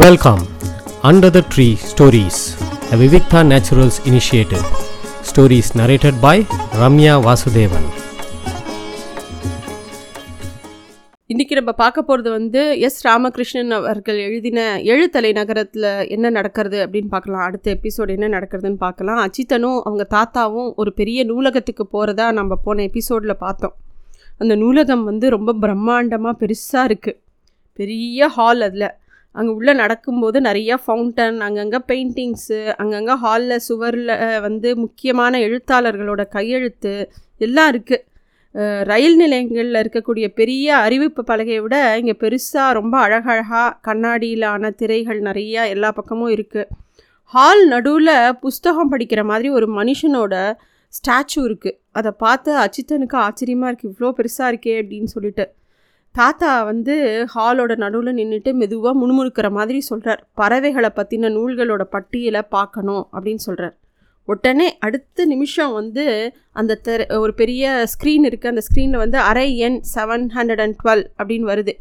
Welcome under the tree stories a Vivikta naturals initiative Stories narrated by Ramya Vasudevan இன்னைக்கு நம்ம பார்க்க போகிறது வந்து எஸ் ராமகிருஷ்ணன் அவர்கள் எழுதின எழுத்தலை நகரத்தில் என்ன நடக்கிறது அப்படின்னு பார்க்கலாம். அடுத்த எபிசோடு என்ன நடக்கிறதுன்னு பார்க்கலாம். அச்சித்தனும் அவங்க தாத்தாவும் ஒரு பெரிய நூலகத்துக்கு போகிறதா நம்ம போன எபிசோடில் பார்த்தோம். அந்த நூலகம் வந்து ரொம்ப பிரம்மாண்டமாக பெருசாக இருக்குது பெரிய ஹால் அதில். அங்கே உள்ளே நடக்கும்போது நிறையா ஃபவுண்டன் அங்கங்கே பெயிண்டிங்ஸு அங்கங்கே ஹாலில் சுவரில் வந்து முக்கியமான எழுத்தாளர்களோட கையெழுத்து எல்லாம் இருக்குது ரயில் நிலையங்களில் இருக்கக்கூடிய பெரிய அறிவிப்பு பலகையை விட இங்கே பெருசாக ரொம்ப அழகழகாக கண்ணாடியிலான திரைகள் நிறையா எல்லா பக்கமும் இருக்குது ஹால் நடுவில் புஸ்தகம் படிக்கிற மாதிரி ஒரு மனுஷனோட ஸ்டாச்சு இருக்குது அதை பார்த்து அச்சித்தனுக்கு ஆச்சரியமாக இருக்குது இவ்வளோ பெருசாக இருக்கே அப்படின்னு சொல்லிட்டு. தாத்தா வந்து ஹாலோட நடுவில் நின்றுட்டு மெதுவாக முணுமுணுக்கிற மாதிரி சொல்கிறார் பறவைகளை பற்றின நூல்களோட பட்டியலை பார்க்கணும் அப்படின்னு சொல்கிறார் உடனே அடுத்த நிமிஷம் வந்து அந்த தெர ஒரு பெரிய ஸ்க்ரீன் இருக்குது அந்த ஸ்க்ரீனில் வந்து அரை எண் செவன் ஹண்ட்ரட் அண்ட் டுவெல் அப்படின்னு வருது.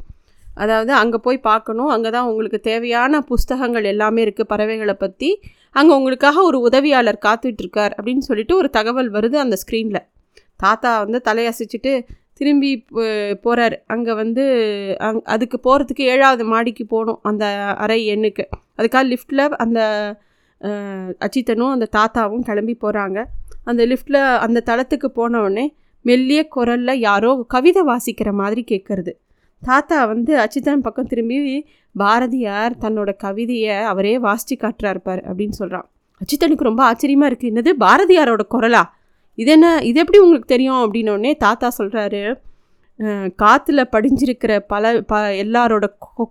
அதாவது அங்கே போய் பார்க்கணும். அங்கே தான் உங்களுக்கு தேவையான புஸ்தகங்கள் எல்லாமே இருக்குது பறவைகளை பற்றி அங்கே உங்களுக்காக ஒரு உதவியாளர் காத்துட்ருக்கார் அப்படின்னு சொல்லிட்டு ஒரு தகவல் வருது அந்த ஸ்க்ரீனில் தாத்தா வந்து தலையசைச்சிட்டு திரும்பி போகிறார் அங்கே வந்து அங் அதுக்கு போகிறதுக்கு ஏழாவது மாடிக்கு போகணும் அந்த அறை எண்ணுக்கு. அதுக்காக லிஃப்ட்டில் அந்த அச்சித்தனும் அந்த தாத்தாவும் கிளம்பி போகிறாங்க அந்த லிஃப்ட்டில் அந்த தளத்துக்கு போனவுடனே மெல்லிய குரலில் யாரோ கவிதை வாசிக்கிற மாதிரி கேட்குறது தாத்தா வந்து அச்சித்தன் பக்கம் திரும்பி பாரதியார் தன்னோட கவிதையை அவரே வாசித்து காட்டுறாருப்பார் அப்படின்னு சொல்கிறான் அச்சித்தனுக்கு ரொம்ப ஆச்சரியமாக இருக்குது என்னது? பாரதியாரோட குரலா? இது என்ன இது எப்படி உங்களுக்கு தெரியும் அப்படின்னோடனே தாத்தா சொல்கிறாரு காற்றுல படிஞ்சிருக்கிற பல ப எல்லாரோட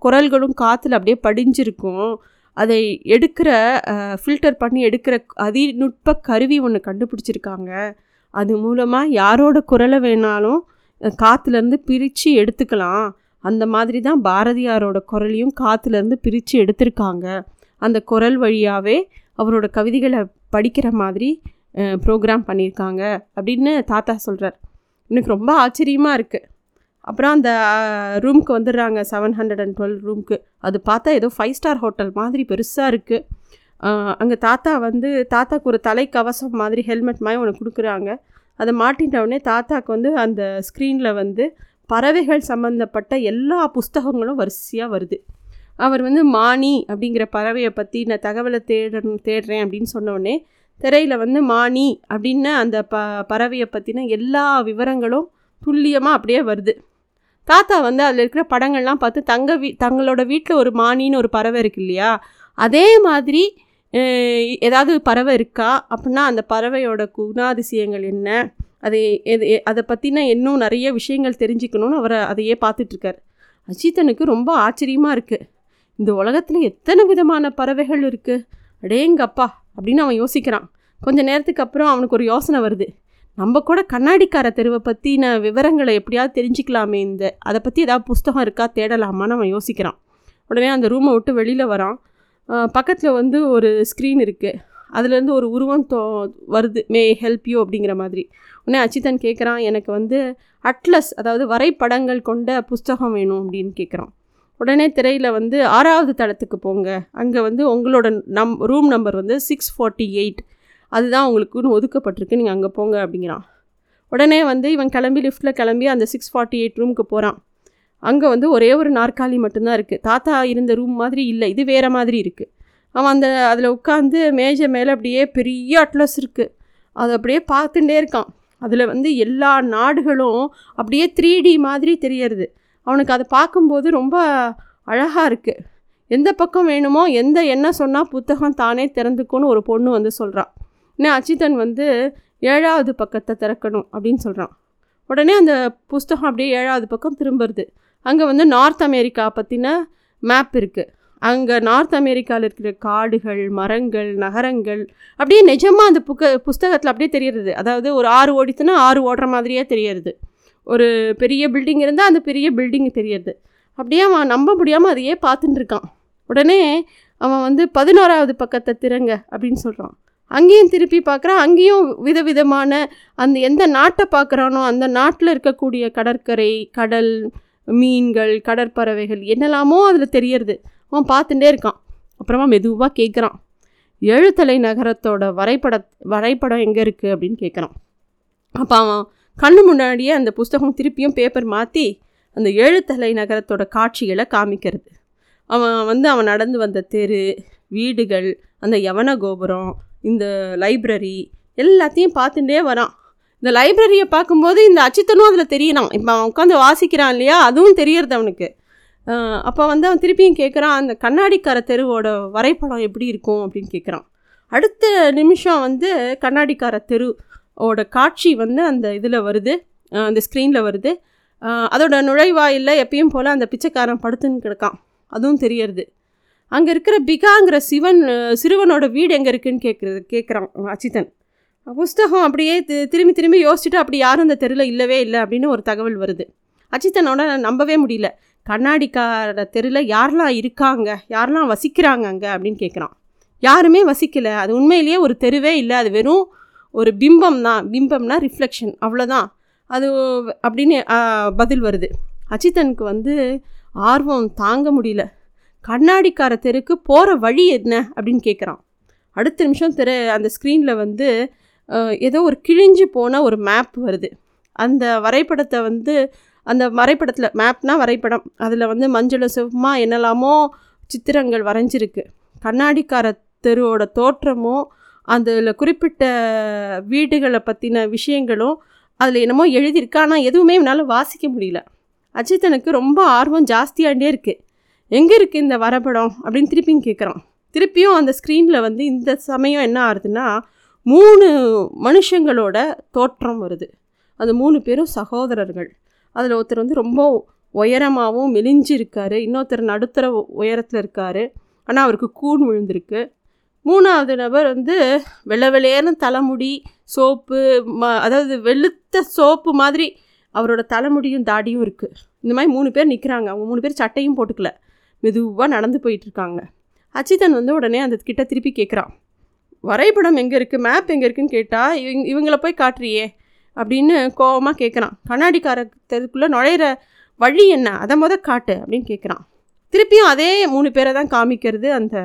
குரல்களும் காற்றுல அப்படியே படிஞ்சிருக்கும். அதை எடுக்கிற ஃபில்டர் பண்ணி எடுக்கிற அதிநுட்ப கருவி ஒன்று கண்டுபிடிச்சிருக்காங்க. அது மூலமாக யாரோட குரலை வேணாலும் காற்றுலேருந்து பிரித்து எடுத்துக்கலாம். அந்த மாதிரி தான் பாரதியாரோட குரலையும் காற்றுலேருந்து பிரித்து எடுத்திருக்காங்க. அந்த குரல் வழியாகவே அவரோட கவிதைகளை படிக்கிற மாதிரி ப்ரோக்ராம் பண்ணியிருக்காங்க அப்படின்னு தாத்தா சொல்கிறார் எனக்கு ரொம்ப ஆச்சரியமாக இருக்குது அப்புறம் அந்த ரூமுக்கு வந்துடுறாங்க செவன் ஹண்ட்ரட் அண்ட் டுவெல் ரூமுக்கு அது பார்த்தா ஏதோ ஃபைவ் ஸ்டார் ஹோட்டல் மாதிரி பெருசாக இருக்குது அங்கே தாத்தா வந்து தாத்தாக்கு ஒரு தலை கவசம் மாதிரி ஹெல்மெட் மாதிரி ஒன்று கொடுக்குறாங்க. அதை மாட்டிட்டவுடனே தாத்தாக்கு வந்து அந்த ஸ்க்ரீனில் வந்து பறவைகள் சம்மந்தப்பட்ட எல்லா புஸ்தகங்களும் வரிசையாக வருது. அவர் வந்து மானி அப்படிங்கிற பறவையை பற்றி நான் தகவலை தேட தேடுறேன் அப்படின்னு சொன்னோடனே திரையில் வந்து மானி அப்படின்னு அந்த ப பறவையை பற்றின எல்லா விவரங்களும் துல்லியமாக அப்படியே வருது. தாத்தா வந்து அதில் இருக்கிற படங்கள்லாம் பார்த்து தங்க வீ தங்களோட வீட்டில் ஒரு மானின்னு ஒரு பறவை இருக்கு இல்லையா? அதே மாதிரி ஏதாவது பறவை இருக்கா? அப்படின்னா அந்த பறவையோட குணாதிசயங்கள் என்ன? அதை எது அதை பற்றின இன்னும் நிறைய விஷயங்கள் தெரிஞ்சுக்கணும்னு அவரை அதையே பார்த்துட்ருக்கார். அஜித்தனுக்கு ரொம்ப ஆச்சரியமாக இருக்குது இந்த உலகத்தில் எத்தனை விதமான பறவைகள் இருக்குது அடேங்கப்பா அப்படின்னு அவன் யோசிக்கிறான். கொஞ்ச நேரத்துக்கு அப்புறம் அவனுக்கு ஒரு யோசனை வருது. நம்ம கூட கண்ணாடிக்கார தெருவை பற்றின விவரங்களை எப்படியாவது தெரிஞ்சுக்கலாமே இந்த அதை பற்றி ஏதாவது புஸ்தகம் இருக்கா தேடலாமான்னு அவன் யோசிக்கிறான். உடனே அந்த ரூமை விட்டு வெளியில் வரான். பக்கத்தில் வந்து ஒரு ஸ்க்ரீன் இருக்குது அதுலேருந்து ஒரு உருவம் தோ வருது. மே ஹெல்ப் யூ அப்படிங்கிற மாதிரி. உடனே அச்சித்தன் கேட்குறான் எனக்கு வந்து அட்லஸ் அதாவது வரைபடங்கள் கொண்ட புஸ்தகம் வேணும் அப்படின்னு கேட்குறான் உடனே திரையில் வந்து ஆறாவது தளத்துக்கு போங்க. அங்கே வந்து உங்களோட நம் ரூம் நம்பர் வந்து சிக்ஸ் ஃபார்ட்டி எயிட் அதுதான் உங்களுக்குன்னு ஒதுக்கப்பட்டிருக்கு. நீங்கள் அங்கே போங்க அப்படிங்கிறான். உடனே வந்து இவன் கிளம்பி லிஃப்ட்டில் கிளம்பி அந்த சிக்ஸ் ஃபார்ட்டி எயிட் ரூமுக்கு போகிறான் அங்கே வந்து ஒரே ஒரு நாற்காலி மட்டும்தான் இருக்குது தாத்தா இருந்த ரூம் மாதிரி இல்லை. இது வேறு மாதிரி இருக்குது அவன் அந்த அதில் உட்காந்து மேஜை மேலே அப்படியே பெரிய அட்லஸ் இருக்குது அதை அப்படியே பார்த்துட்டே இருக்கான். அதில் வந்து எல்லா நாடுகளும் அப்படியே த்ரீ டி மாதிரி தெரியறது. அவனுக்கு அதை பார்க்கும்போது ரொம்ப அழகாக இருக்குது எந்த பக்கம் வேணுமோ எந்த என்ன சொன்னால் புத்தகம் தானே திறந்துக்கும்னு ஒரு பொண்ணு வந்து சொல்கிறான் இன்னும் அச்சித்தன் வந்து ஏழாவது பக்கத்தை திறக்கணும் அப்படின்னு சொல்கிறான் உடனே அந்த புஸ்தகம் அப்படியே ஏழாவது பக்கம் திரும்புறது. அங்கே வந்து நார்த் அமெரிக்கா பற்றின மேப் இருக்குது அங்கே நார்த் அமெரிக்காவில் இருக்கிற காடுகள் மரங்கள் நகரங்கள் அப்படியே நிஜமாக அந்த புக்க புஸ்தகத்தில் அப்படியே தெரியறது. அதாவது ஒரு ஆறு ஓடித்துனா ஆறு ஓடுற மாதிரியே தெரியறது. ஒரு பெரிய பில்டிங் இருந்தால் அந்த பெரிய பில்டிங் தெரியறது. அப்படியே அவன் நம்ப முடியாமல் அதையே பார்த்துட்டு இருக்கான். உடனே அவன் வந்து பதினோராவது பக்கத்தை திறங்க அப்படின்னு சொல்கிறான் அங்கேயும் திருப்பி பார்க்குறான். அங்கேயும் விதவிதமான அந்த எந்த நாட்டை பார்க்குறானோ அந்த நாட்டில் இருக்கக்கூடிய கடற்கரை கடல் மீன்கள் கடற்பறவைகள் என்னெல்லாமோ அதில் தெரியறது. அவன் பார்த்துட்டே இருக்கான். அப்புறமா மெதுவாக கேட்குறான் எழுத்தலை நகரத்தோட வரைபட வரைபடம் எங்கே இருக்குது அப்படின்னு கேட்குறான் அப்போ அவன் கண்ணு முன்னாடியே அந்த புஸ்தகம் திருப்பியும் பேப்பர் மாற்றி அந்த எழுத்தலை நகரத்தோட காட்சிகளை காமிக்கிறது. அவன் வந்து அவன் நடந்து வந்த தெரு வீடுகள் அந்த யவன கோபுரம் இந்த லைப்ரரி எல்லாத்தையும் பார்த்துட்டே வரான். இந்த லைப்ரரியை பார்க்கும்போது இந்த அச்சித்தனும் அதில் தெரியணும் இப்போ அவன் உட்காந்து வாசிக்கிறான் இல்லையா? அதுவும் தெரியறது அவனுக்கு. அப்போ வந்து அவன் திருப்பியும் கேட்குறான் அந்த கண்ணாடிக்கார தெருவோட வரைபடம் எப்படி இருக்கும் அப்படின்னு கேட்குறான் அடுத்த நிமிஷம் வந்து கண்ணாடிக்கார தெரு ஓட காட்சி வந்து அந்த இதில் வருது. அந்த ஸ்க்ரீனில் வருது. அதோட நுழைவாயில் எப்பயும் போல் அந்த பிச்சைக்காரன் படுத்துன்னு கிடக்கான். அதுவும் தெரியறது. அங்கே இருக்கிற பிகாங்கிற சிவன் சிறுவனோட வீடு எங்கே இருக்குன்னு கேட்குறது கேட்குறான் அச்சித்தன் புஸ்தகம் அப்படியே திரும்பி திரும்பி யோசிச்சுட்டு அப்படி யாரும் அந்த தெருவில் இல்லவே இல்லை அப்படின்னு ஒரு தகவல் வருது. அச்சித்தனோட நம்பவே முடியல. கண்ணாடிக்கார தெருவில் யாரெல்லாம் இருக்காங்க யாரெல்லாம் வசிக்கிறாங்க அங்கே அப்படின்னு கேட்குறான் யாருமே வசிக்கலை. அது உண்மையிலேயே ஒரு தெருவே இல்லை. அது வெறும் ஒரு பிம்பம் தான் பிம்பம்னா ரிஃப்ளெக்ஷன் அவ்வளோதான் அது அப்படின்னு பதில் வருது. அச்சித்தனுக்கு வந்து ஆர்வம் தாங்க முடியல. கண்ணாடிக்கார தெருக்கு போகிற வழி என்ன அப்படின்னு கேட்குறான் அடுத்த நிமிஷம் தெரு அந்த ஸ்க்ரீனில் வந்து ஏதோ ஒரு கிழிஞ்சு போன ஒரு மேப் வருது. அந்த வரைபடத்தை வந்து அந்த வரைபடத்தில் மேப்னா வரைபடம். அதில் வந்து மஞ்சள் சிவமாக என்னெல்லாமோ சித்திரங்கள் வரைஞ்சிருக்கு. கண்ணாடிக்கார தெருவோட தோற்றமும் அதில் குறிப்பிட்ட வீடுகளை பற்றின விஷயங்களும் அதில் என்னமோ எழுதியிருக்கு. ஆனால் எதுவுமே என்னால் வாசிக்க முடியல. அஜித்தனுக்கு ரொம்ப ஆர்வம் ஜாஸ்தியாகிட்டே இருக்குது எங்கே இருக்குது இந்த வரைபடம் அப்படின்னு திருப்பியும் கேட்குறான் திருப்பியும் அந்த ஸ்க்ரீனில் வந்து இந்த சமயம் என்ன ஆகுதுன்னா மூணு மனுஷங்களோட தோற்றம் வருது. அந்த மூணு பேரும் சகோதரர்கள். அதில் ஒருத்தர் வந்து ரொம்ப உயரமாகவும் மெலிஞ்சிருக்காரு இன்னொருத்தர் நடுத்தர உயரத்தில் இருக்கார். ஆனால் அவருக்கு கூன் விழுந்திருக்கு. மூணாவது நபர் வந்து வெள்ளை வெள்ளையர்னு தலைமுடி சோப்பு ம அதாவது வெளுத்த சோப்பு மாதிரி அவரோட தலைமுடியும் தாடியும் இருக்குது இந்த மாதிரி மூணு பேர் நிற்கிறாங்க அவங்க மூணு பேர் சட்டையும் போட்டுக்கல. மெதுவாக நடந்து போயிட்டுருக்காங்க அச்சிதன் வந்து உடனே அந்த கிட்ட திருப்பி கேட்குறான் வரைபடம் எங்கே இருக்குது மேப் எங்கே இருக்குன்னு கேட்டால் இவங்க இவங்கள போய் காட்டுறியே அப்படின்னு கோவமாக கேட்குறான் கண்ணாடிக்காரத்துக்குள்ளே நுழையிற வழி என்ன? அதை முத காட்டு அப்படின்னு கேட்குறான் திருப்பியும் அதே மூணு பேரை தான் காமிக்கிறது அந்த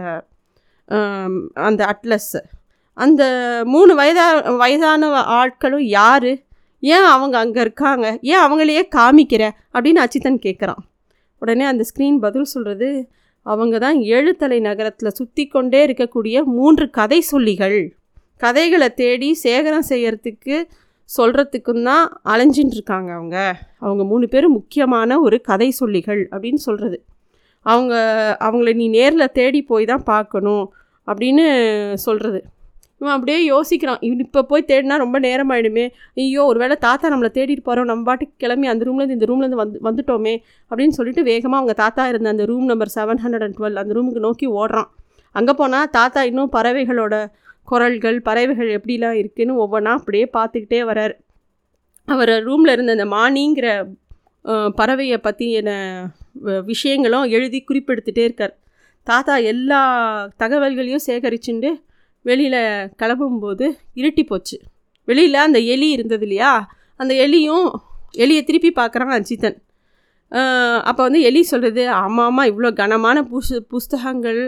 அந்த அட்லஸ்ஸு அந்த மூணு வயதா வயதான ஆட்களும் யார்? ஏன் அவங்க அங்கே இருக்காங்க? ஏன் அவங்களையே காமிக்கிற? அப்படின்னு அச்சித்தன் கேட்குறான் உடனே அந்த ஸ்க்ரீன் பதில் சொல்கிறது அவங்க தான் ஏழுத்தலை நகரத்தில் சுற்றி கொண்டே இருக்கக்கூடிய மூன்று கதை சொல்லிகள். கதைகளை தேடி சேகரம் செய்கிறதுக்கு சொல்கிறதுக்கும் தான் அலைஞ்சின்னு இருக்காங்க அவங்க. அவங்க மூணு பேரும் முக்கியமான ஒரு கதை சொல்லிகள் அப்படின்னு சொல்கிறது அவங்க அவங்கள நீ நேரில் தேடி போய் தான் பார்க்கணும் அப்படின்னு சொல்கிறது இவன் அப்படியே யோசிக்கிறான். இவன் இப்போ போய் தேடினா ரொம்ப நேரம் ஆயிடுமே ஐயோ ஒருவேளை தாத்தா நம்மளை தேடிட்டு போகிறோம் நம்ம பாட்டுக்கு கிளம்பி அந்த ரூம்லேருந்து இந்த ரூம்லேருந்து வந்து வந்துட்டோமே அப்படின்னு சொல்லிட்டு வேகமாக அவங்க தாத்தா இருந்த அந்த room number seven hundred and twelve அந்த ரூமுக்கு நோக்கி ஓடுறான். அங்கே போனால் தாத்தா இன்னும் பறவைகளோட குரல்கள் பறவைகள் எப்படிலாம் இருக்குதுன்னு ஒவ்வொன்றா அப்படியே பார்த்துக்கிட்டே வரார். அவர் ரூமில் இருந்த அந்த மானிங்கிற பறவையை பற்றி என்ன விஷயங்களும் எழுதி குறிப்பெடுத்துகிட்டே இருக்கார். தாத்தா எல்லா தகவல்களையும் சேகரிச்சுண்டு வெளியில் கிளம்பும்போது இருட்டி போச்சு. வெளியில் அந்த எலி இருந்தது இல்லையா? அந்த எலியும் எலியை திருப்பி பார்க்குறான் அஜித்தன். அப்போ வந்து எலி சொல்கிறது ஆமாம் ஆமாம் இவ்வளோ கனமான புஸ் புஸ்தகங்கள்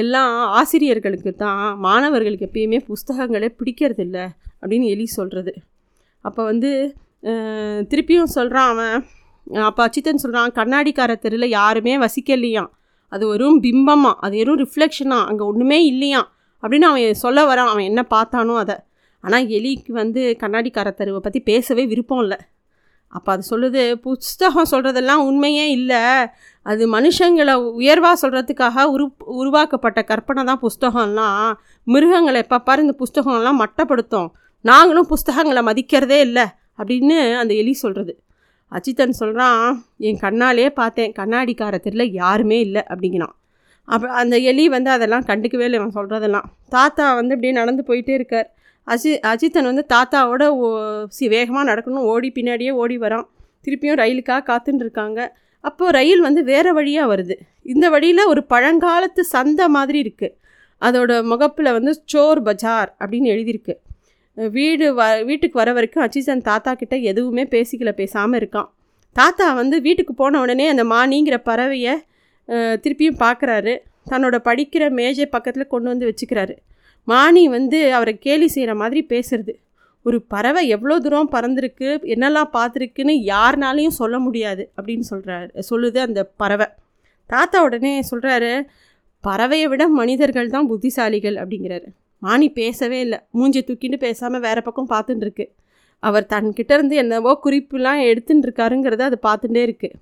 எல்லாம் ஆசிரியர்களுக்கு தான். மாணவர்களுக்கு எப்பயுமே புஸ்தகங்களே பிடிக்கிறதில்ல அப்படின்னு எலி சொல்கிறது அப்போ வந்து திருப்பியும் சொல்கிறான் அவன் அப்போ அச்சித்தன் சொல்கிறான் கண்ணாடிக்கார தெருவில் யாருமே வசிக்கலையாம். அது வெறும் பிம்பமா அது வெறும் ரிஃப்ளெக்ஷனா அங்கே ஒன்றுமே இல்லையாம் அப்படின்னு அவன் சொல்ல வரான். அவன் என்ன பார்த்தானோ அதை. ஆனால் எலிக்கு வந்து கண்ணாடிக்கார தெருவை பற்றி பேசவே விருப்பம் இல்லை. அப்போ அது சொல்லுது புஸ்தகம் சொல்கிறதெல்லாம் உண்மையே இல்லை. அது மனுஷங்களை உயர்வாக சொல்கிறதுக்காக உரு உருவாக்கப்பட்ட கற்பனை தான் புஸ்தகம்லாம். மிருகங்களை எப்போ பாரு இந்த புஸ்தகம்லாம் மட்டப்படுத்தும். நாங்களும் புஸ்தகங்களை மதிக்கிறதே இல்லை. அப்படின்னு அந்த எலி சொல்கிறது அச்சித்தன் சொல்கிறான் என் கண்ணாலே பார்த்தேன். கண்ணாடிக்கார தெருல யாருமே இல்லை அப்படிங்கிறான். அப்போ அந்த எலி வந்து அதெல்லாம் கண்டுக்கவே இல்லை இவன் சொல்கிறதெல்லாம் தாத்தா வந்து இப்படியே நடந்து போயிட்டே இருக்கார். அஜி அஜித்தன் வந்து தாத்தாவோட ஓ- சி வேகமாக நடக்கணும். ஓடி பின்னாடியே ஓடி வரான். திருப்பியும் ரயிலுக்காக காத்துன்னு இருக்காங்க. அப்போது ரயில் வந்து வேறு வழியாக வருது. இந்த வழியில் ஒரு பழங்காலத்து சந்தை மாதிரி இருக்குது அதோட முகப்பில் வந்து சோர் பஜார் அப்படின்னு எழுதியிருக்கு. வீடு வ வீட்டுக்கு வர வரைக்கும் அச்சிசன் தாத்தா கிட்ட எதுவுமே பேசிக்கல பேசாமல் இருக்கான். தாத்தா வந்து வீட்டுக்கு போன உடனே அந்த மானிங்கிற பறவையை திருப்பியும் பார்க்குறாரு தன்னோட படிக்கிற மேஜை பக்கத்தில் கொண்டு வந்து வச்சுக்கிறாரு. மானி வந்து அவரை கேலி செய்கிற மாதிரி பேசுறது. ஒரு பறவை எவ்வளோ தூரம் பறந்துருக்கு என்னெல்லாம் பார்த்துருக்குன்னு யாருனாலையும் சொல்ல முடியாது அப்படின்னு சொல்கிறாரு சொல்லுது அந்த பறவை. தாத்தா உடனே சொல்கிறாரு பறவையை விட மனிதர்கள் தான் புத்திசாலிகள் அப்படிங்கிறாரு. மானி பேசவே இல்லை. மூஞ்சி தூக்கிட்டு பேசாமல் வேறு பக்கம் பார்த்துட்டுருக்கு அவர் தன்கிட்ட இருந்து என்னவோ குறிப்புலாம் எடுத்துட்டு இருக்காருங்கிறத அது பார்த்துட்டே இருக்குது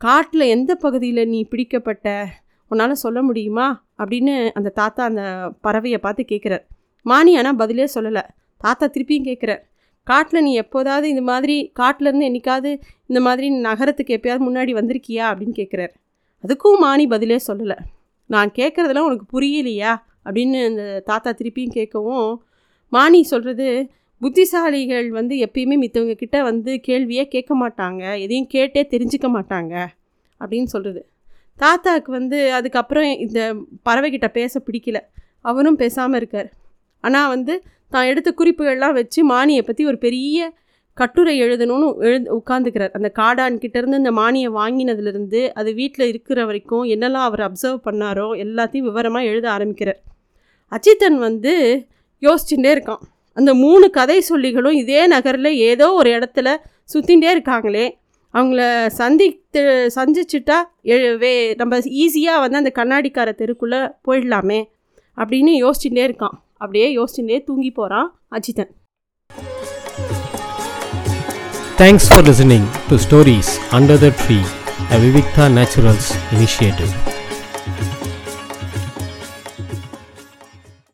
காட்டில் எந்த பகுதியில் நீ பிடிக்கப்பட்ட உன்னால் சொல்ல முடியுமா? அப்படின்னு அந்த தாத்தா அந்த பறவையை பார்த்து கேட்குறார் மானி ஆனால் பதிலே சொல்லலை. தாத்தா திருப்பியும் கேட்குறார் காட்டில் நீ எப்போதாவது இந்த மாதிரி காட்டிலேருந்து என்னைக்காவது இந்த மாதிரி நகரத்துக்கு எப்பயாவது முன்னாடி வந்திருக்கியா? அப்படின்னு கேட்குறாரு அதுக்கும் மானி பதிலே சொல்லலை. நான் கேட்குறதெல்லாம் உனக்கு புரியலையா? அப்படின்னு அந்த தாத்தா திருப்பியும் கேட்கவும் மானி சொல்கிறது புத்திசாலிகள் வந்து எப்பயுமே மித்தவங்க கிட்ட வந்து கேள்வியே கேட்க மாட்டாங்க. எதையும் கேட்டே தெரிஞ்சுக்க மாட்டாங்க. அப்படின்னு சொல்கிறது தாத்தாவுக்கு வந்து அதுக்கப்புறம் இந்த பறவைகிட்ட பேச பிடிக்கல. அவரும் பேசாமல் இருக்கார். ஆனால் வந்து தான் எடுத்த குறிப்புகள்லாம் வச்சு மானியை பற்றி ஒரு பெரிய கட்டுரை எழுதணும்னு எழுந்து உட்காந்துக்கிறார் அந்த காடான்கிட்டேருந்து இந்த மானியை வாங்கினதுலேருந்து அது வீட்டில் இருக்கிற வரைக்கும் என்னெல்லாம் அவர் அப்சர்வ் பண்ணாரோ எல்லாத்தையும் விவரமாக எழுத ஆரம்பிக்கிறார். அச்சித்தன் வந்து யோசிச்சுட்டே இருக்கான். அந்த மூணு கதை சொல்லிகளும் இதே நகரில் ஏதோ ஒரு இடத்துல சுற்றிகிட்டே இருக்காங்களே. அவங்கள சந்தித்து சந்திச்சுட்டா எ- வே நம்ம ஈஸியாக வந்து அந்த கண்ணாடிக்கார தெருக்குள்ளே போயிடலாமே அப்படின்னு யோசிச்சுட்டே இருக்கான். அப்படியே யோசிச்சுட்டே தூங்கி போகிறான் Ajithan. Thanks for listening to stories under the tree a Vivikta naturals initiative